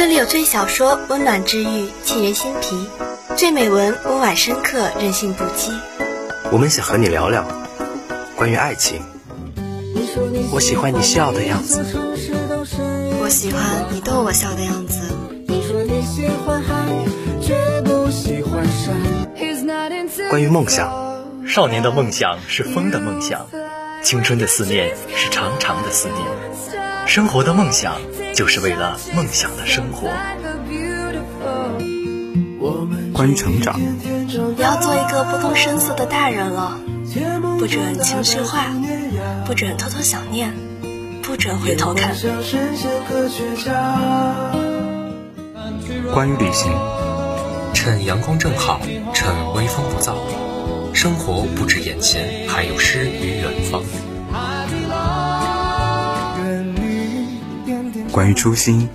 这里有最小说，温暖治愈，沁人心脾；最美文，温婉深刻，任性不羁。我们想和你聊聊关于爱情。我喜欢你笑的样子，我喜欢你逗我笑的样子。关于梦想，少年的梦想是风的梦想，青春的思念是长长的思念，生活的梦想就是为了梦想的生活。关于成长，你要做一个不动声色的大人了，不准情绪化，不准偷偷想念，不准回头看。关于旅行，趁阳光正好，趁微风不燥，生活不止眼前，还有诗关于初心，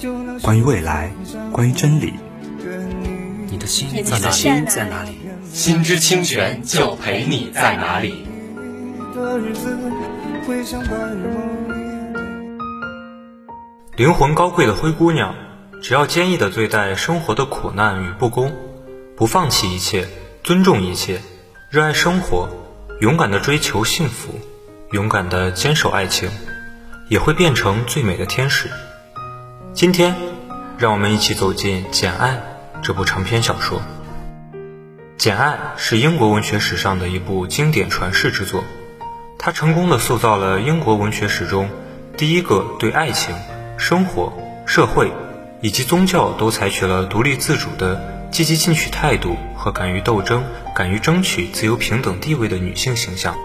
关于未来，关于真理。你的心在哪里？心在哪里？心之清泉就陪你在哪里。灵魂高贵的灰姑娘，只要坚毅的对待生活的苦难与不公，不放弃一切，尊重一切，热爱生活，勇敢的追求幸福，勇敢的坚守爱情，也会变成最美的天使。今天，让我们一起走进《简爱》这部长篇小说。《简爱》是英国文学史上的一部经典传世之作，它成功地塑造了英国文学史中第一个对爱情。生活、社会以及宗教都采取了独立自主的积极进取态度和敢于斗争、敢于争取自由平等地位的女性形象。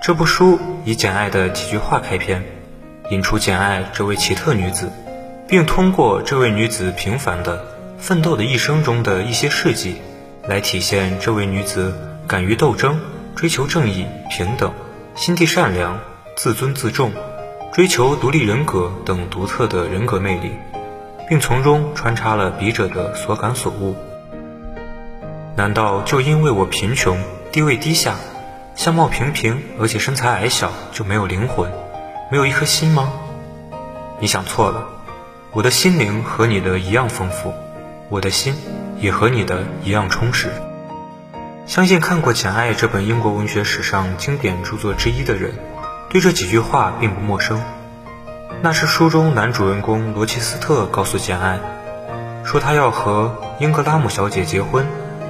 这部书以简爱的几句话开篇，引出简爱这位奇特女子，并通过这位女子平凡的奋斗的一生中的一些事迹，来体现这位女子敢于斗争、追求正义、平等、心地善良、自尊自重。追求独立人格等独特的人格魅力，并从中穿插了笔者的所感所悟。难道就因为我贫穷、地位低下、相貌平平，而且身材矮小，就没有灵魂，没有一颗心吗？你想错了，我的心灵和你的一样丰富，我的心也和你的一样充实。相信看过《简爱》这本英国文学史上经典著作之一的人。对这几句话并不陌生，那是书中男主人公罗切斯特告诉简爱，说他要和英格拉姆小姐结婚，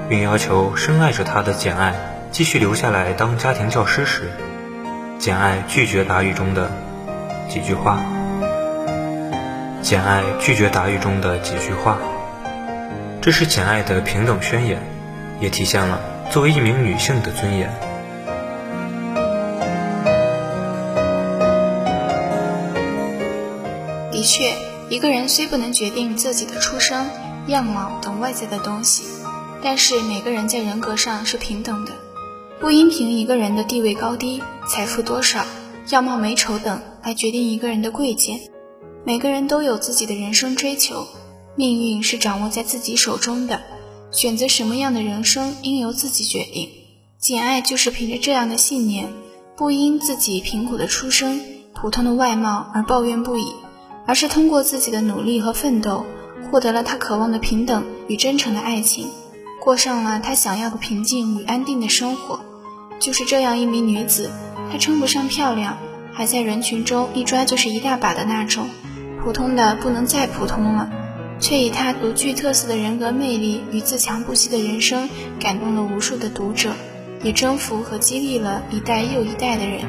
并要求深爱着他的简爱继续留下来当家庭教师时，简爱拒绝答语中的几句话。简爱拒绝答语中的几句话，这是简爱的平等宣言，也体现了作为一名女性的尊严。的确，一个人虽不能决定自己的出生、样貌等外在的东西，但是每个人在人格上是平等的，不应凭一个人的地位高低、财富多少、样貌美丑等来决定一个人的贵贱。每个人都有自己的人生追求，命运是掌握在自己手中的，选择什么样的人生应由自己决定。简爱就是凭着这样的信念，不因自己贫苦的出身、普通的外貌而抱怨不已。而是通过自己的努力和奋斗，获得了他渴望的平等与真诚的爱情，过上了他想要的平静与安定的生活。就是这样一名女子，她称不上漂亮，还在人群中一抓就是一大把的那种，普通的不能再普通了，却以她独具特色的人格魅力与自强不息的人生，感动了无数的读者，也征服和激励了一代又一代的人。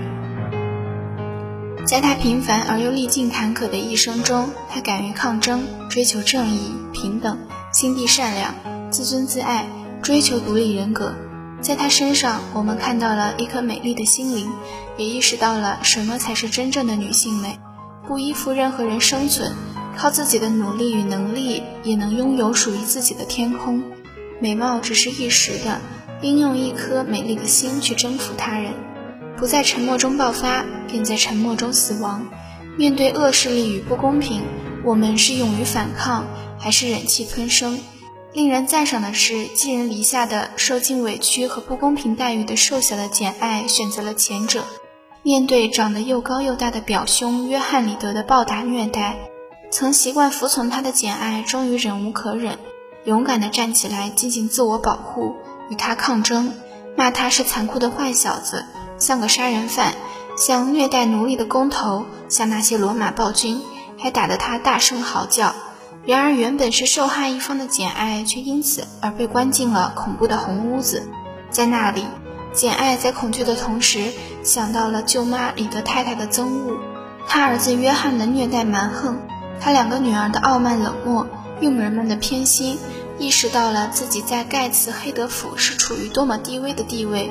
在他平凡而又历尽坎坷的一生中，他敢于抗争，追求正义、平等，心地善良，自尊自爱，追求独立人格。在他身上，我们看到了一颗美丽的心灵，也意识到了什么才是真正的女性美：不依附任何人生存，靠自己的努力与能力，也能拥有属于自己的天空。美貌只是一时的，应用一颗美丽的心去征服他人。不在沉默中爆发，便在沉默中死亡。面对恶势力与不公平，我们是勇于反抗，还是忍气吞声？令人赞赏的是，寄人篱下的、受尽委屈和不公平待遇的瘦小的简爱选择了前者。面对长得又高又大的表兄约翰里德的暴打虐待，曾习惯服从他的简爱，终于忍无可忍，勇敢地站起来进行自我保护，与他抗争，骂他是残酷的坏小子，像个杀人犯，像虐待奴隶的工头，像那些罗马暴君，还打得他大声嚎叫。然而，原本是受害一方的简爱，却因此而被关进了恐怖的红屋子。在那里，简爱在恐惧的同时，想到了舅妈李德太太的憎恶，他儿子约翰的虐待蛮横，他两个女儿的傲慢冷漠，佣人们的偏心，意识到了自己在盖茨黑德府是处于多么低微的地位。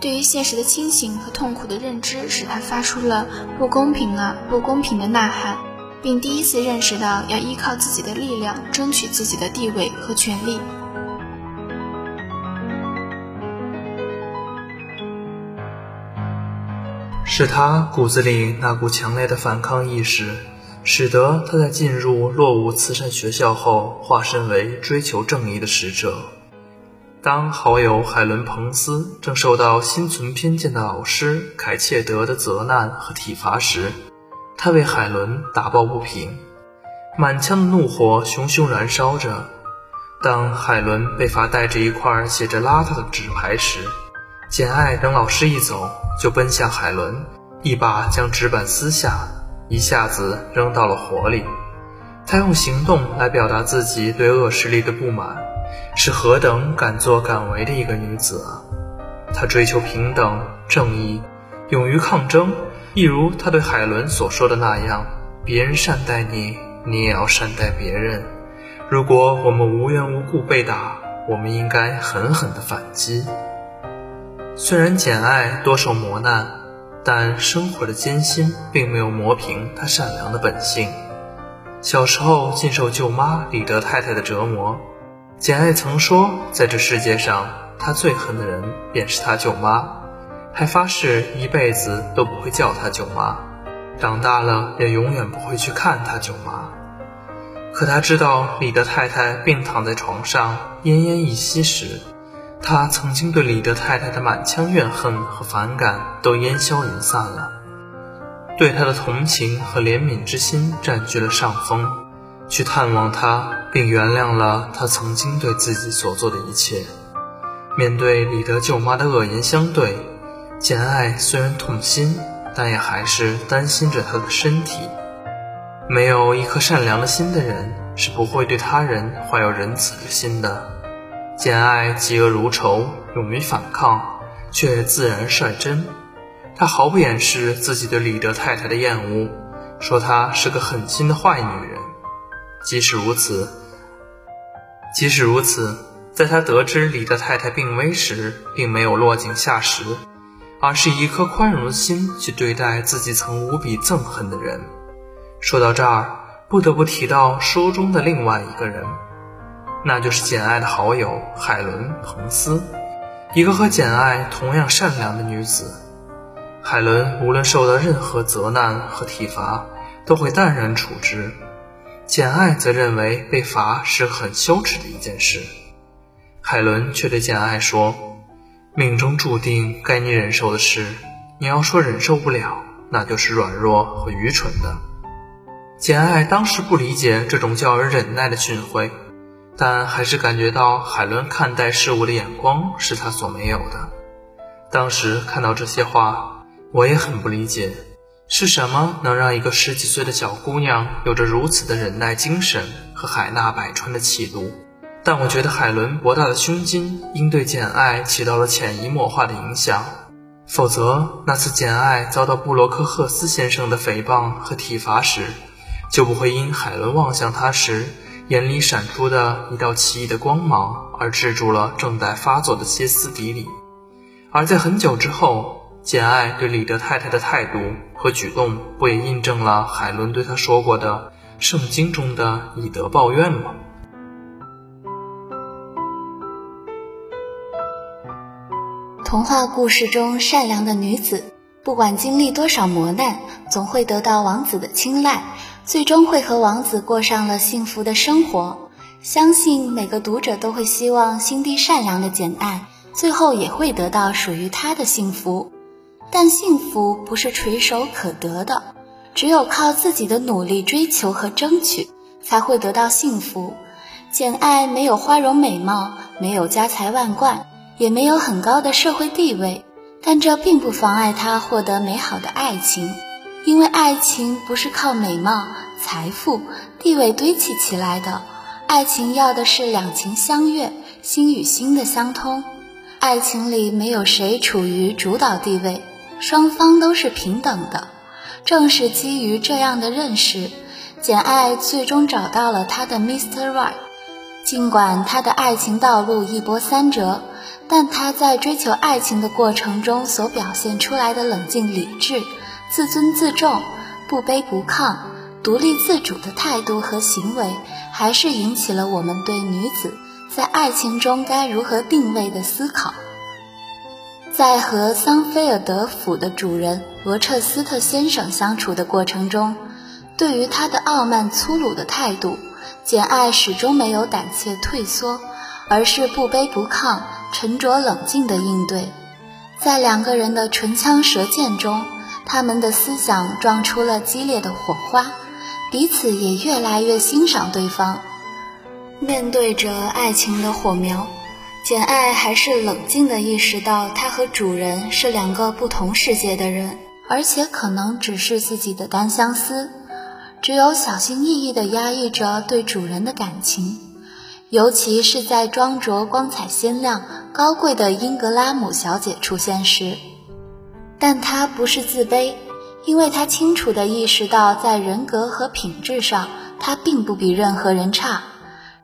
对于现实的清醒和痛苦的认知，使他发出了“不公平啊，不公平”的呐喊。并第一次认识到要依靠自己的力量争取自己的地位和权利。是他骨子里那股强烈的反抗意识，使得他在进入落伍慈善学校后，化身为追求正义的使者。当好友海伦·彭斯正受到心存偏见的老师凯切德的责难和体罚时，他为海伦打抱不平，满腔的怒火熊熊燃烧着。当海伦被罚带着一块写着邋遢的纸牌时，简爱等老师一走，就奔向海伦，一把将纸板撕下，一下子扔到了火里。他用行动来表达自己对恶势力的不满，是何等敢作敢为的一个女子啊！她追求平等、正义，勇于抗争。一如她对海伦所说的那样，别人善待你，你也要善待别人。如果我们无缘无故被打，我们应该狠狠地反击。虽然简爱多受磨难，但生活的艰辛并没有磨平她善良的本性。小时候尽受舅妈李德太太的折磨，简爱曾说，在这世界上，她最恨的人便是她舅妈。还发誓一辈子都不会叫她舅妈，长大了也永远不会去看她舅妈。可她知道李德太太病躺在床上奄奄一息时，他曾经对李德太太的满腔怨恨和反感都烟消云散了，对她的同情和怜悯之心占据了上风，去探望她，并原谅了他曾经对自己所做的一切。面对李德舅妈的恶言相对。简爱虽然痛心，但也还是担心着他的身体。没有一颗善良的心的人，是不会对他人怀有仁慈之心的。简爱嫉恶如仇，勇于反抗，却自然率真。他毫不掩饰自己对李德太太的厌恶，说她是个狠心的坏女人。即使如此，即使如此，在他得知李德太太病危时，并没有落井下石。而是一颗宽容的心去对待自己曾无比憎恨的人。说到这儿，不得不提到书中的另外一个人，那就是简爱的好友海伦·彭斯，一个和简爱同样善良的女子。海伦无论受到任何责难和体罚，都会淡然处之；简爱则认为被罚是很羞耻的一件事。海伦却对简爱说。命中注定该你忍受的事，你要说忍受不了，那就是软弱和愚蠢的。简爱当时不理解这种叫人忍耐的训诲，但还是感觉到海伦看待事物的眼光是他所没有的。当时看到这些话，我也很不理解，是什么能让一个十几岁的小姑娘有着如此的忍耐精神和海纳百川的气度？但我觉得海伦博大的胸襟应对简爱起到了潜移默化的影响，否则那次简爱遭到布罗克赫斯先生的诽谤和体罚时，就不会因海伦望向他时眼里闪出的一道奇异的光芒而制住了正在发作的歇斯底里。而在很久之后，简爱对李德太太的态度和举动，不也印证了海伦对他说过的圣经中的以德报怨吗？童话故事中善良的女子，不管经历多少磨难，总会得到王子的青睐，最终会和王子过上了幸福的生活。相信每个读者都会希望心地善良的简爱，最后也会得到属于她的幸福。但幸福不是垂手可得的，只有靠自己的努力追求和争取，才会得到幸福。简爱没有花容美貌，没有家财万贯，也没有很高的社会地位，但这并不妨碍她获得美好的爱情，因为爱情不是靠美貌、财富、地位堆砌起来的，爱情要的是两情相悦，心与心的相通。爱情里没有谁处于主导地位，双方都是平等的。正是基于这样的认识，简爱最终找到了她的 Mr. Right。尽管她的爱情道路一波三折，但她在追求爱情的过程中所表现出来的冷静理智、自尊自重、不卑不亢、独立自主的态度和行为，还是引起了我们对女子在爱情中该如何定位的思考。在和桑菲尔德府的主人罗彻斯特先生相处的过程中，对于他的傲慢粗鲁的态度，简爱始终没有胆怯退缩，而是不卑不亢、沉着冷静地应对。在两个人的唇枪舌剑中，他们的思想撞出了激烈的火花，彼此也越来越欣赏对方。面对着爱情的火苗。简爱还是冷静地意识到，她和主人是两个不同世界的人，而且可能只是自己的单相思。只有小心翼翼地压抑着对主人的感情，尤其是在装着光彩鲜亮、高贵的英格拉姆小姐出现时。但他不是自卑，因为他清楚地意识到，在人格和品质上，他并不比任何人差。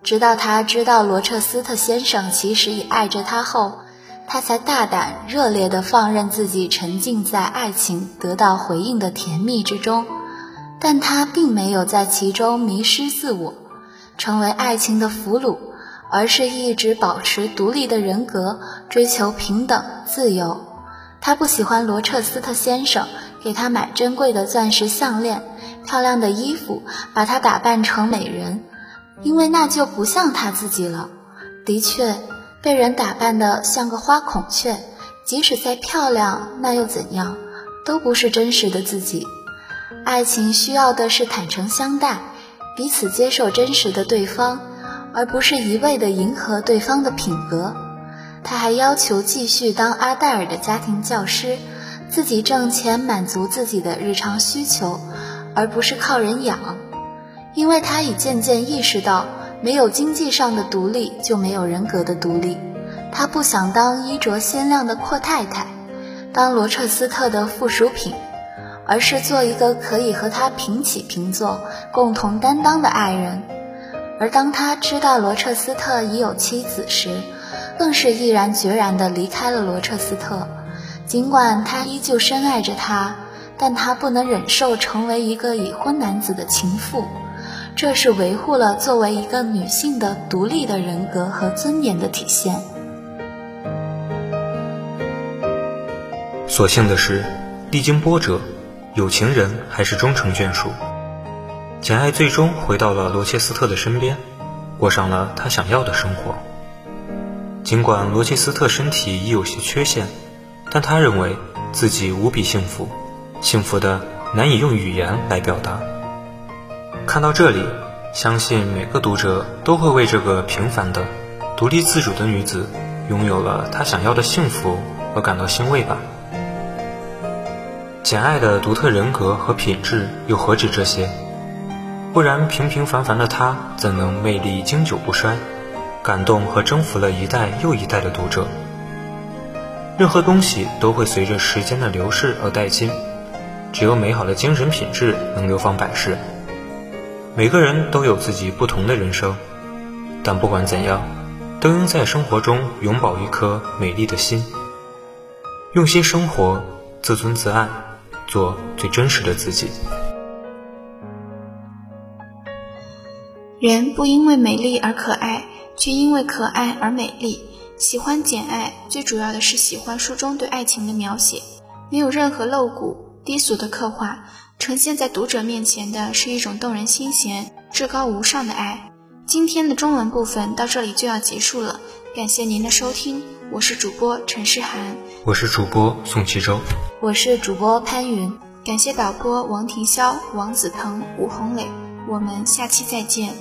直到他知道罗彻斯特先生其实也爱着他后，他才大胆热烈地放任自己沉浸在爱情得到回应的甜蜜之中。但他并没有在其中迷失自我，成为爱情的俘虏，而是一直保持独立的人格，追求平等自由。他不喜欢罗彻斯特先生给他买珍贵的钻石项链、漂亮的衣服，把他打扮成美人。因为那就不像他自己了。的确，被人打扮得像个花孔雀，即使再漂亮，那又怎样？都不是真实的自己。爱情需要的是坦诚相待，彼此接受真实的对方，而不是一味地迎合对方的品格。他还要求继续当阿黛尔的家庭教师，自己挣钱满足自己的日常需求，而不是靠人养。因为他已渐渐意识到，没有经济上的独立，就没有人格的独立。他不想当衣着鲜亮的阔太太，当罗彻斯特的附属品，而是做一个可以和他平起平坐、共同担当的爱人。而当他知道罗彻斯特已有妻子时，更是毅然决然地离开了罗彻斯特。尽管他依旧深爱着他，但他不能忍受成为一个已婚男子的情妇。这是维护了作为一个女性的独立的人格和尊严的体现。所幸的是，历经波折，有情人还是终成眷属。简爱最终回到了罗切斯特的身边，过上了他想要的生活。尽管罗切斯特身体已有些缺陷，但他认为自己无比幸福，幸福的难以用语言来表达。看到这里，相信每个读者都会为这个平凡的、独立自主的女子拥有了她想要的幸福而感到欣慰吧。简爱的独特人格和品质又何止这些？不然平平凡凡的她怎能魅力经久不衰，感动和征服了一代又一代的读者？任何东西都会随着时间的流逝而殆尽，只有美好的精神品质能流芳百世。每个人都有自己不同的人生，但不管怎样，都应在生活中永葆一颗美丽的心，用心生活，自尊自爱，做最真实的自己。人不因为美丽而可爱，却因为可爱而美丽。喜欢《简爱》，最主要的是喜欢书中对爱情的描写，没有任何露骨低俗的刻画。呈现在读者面前的是一种动人心弦、至高无上的爱。今天的中文部分到这里就要结束了，感谢您的收听，我是主播陈诗涵，我是主播宋其洲，我是主播潘云。感谢导播王廷潇、王子腾、吴红磊，我们下期再见。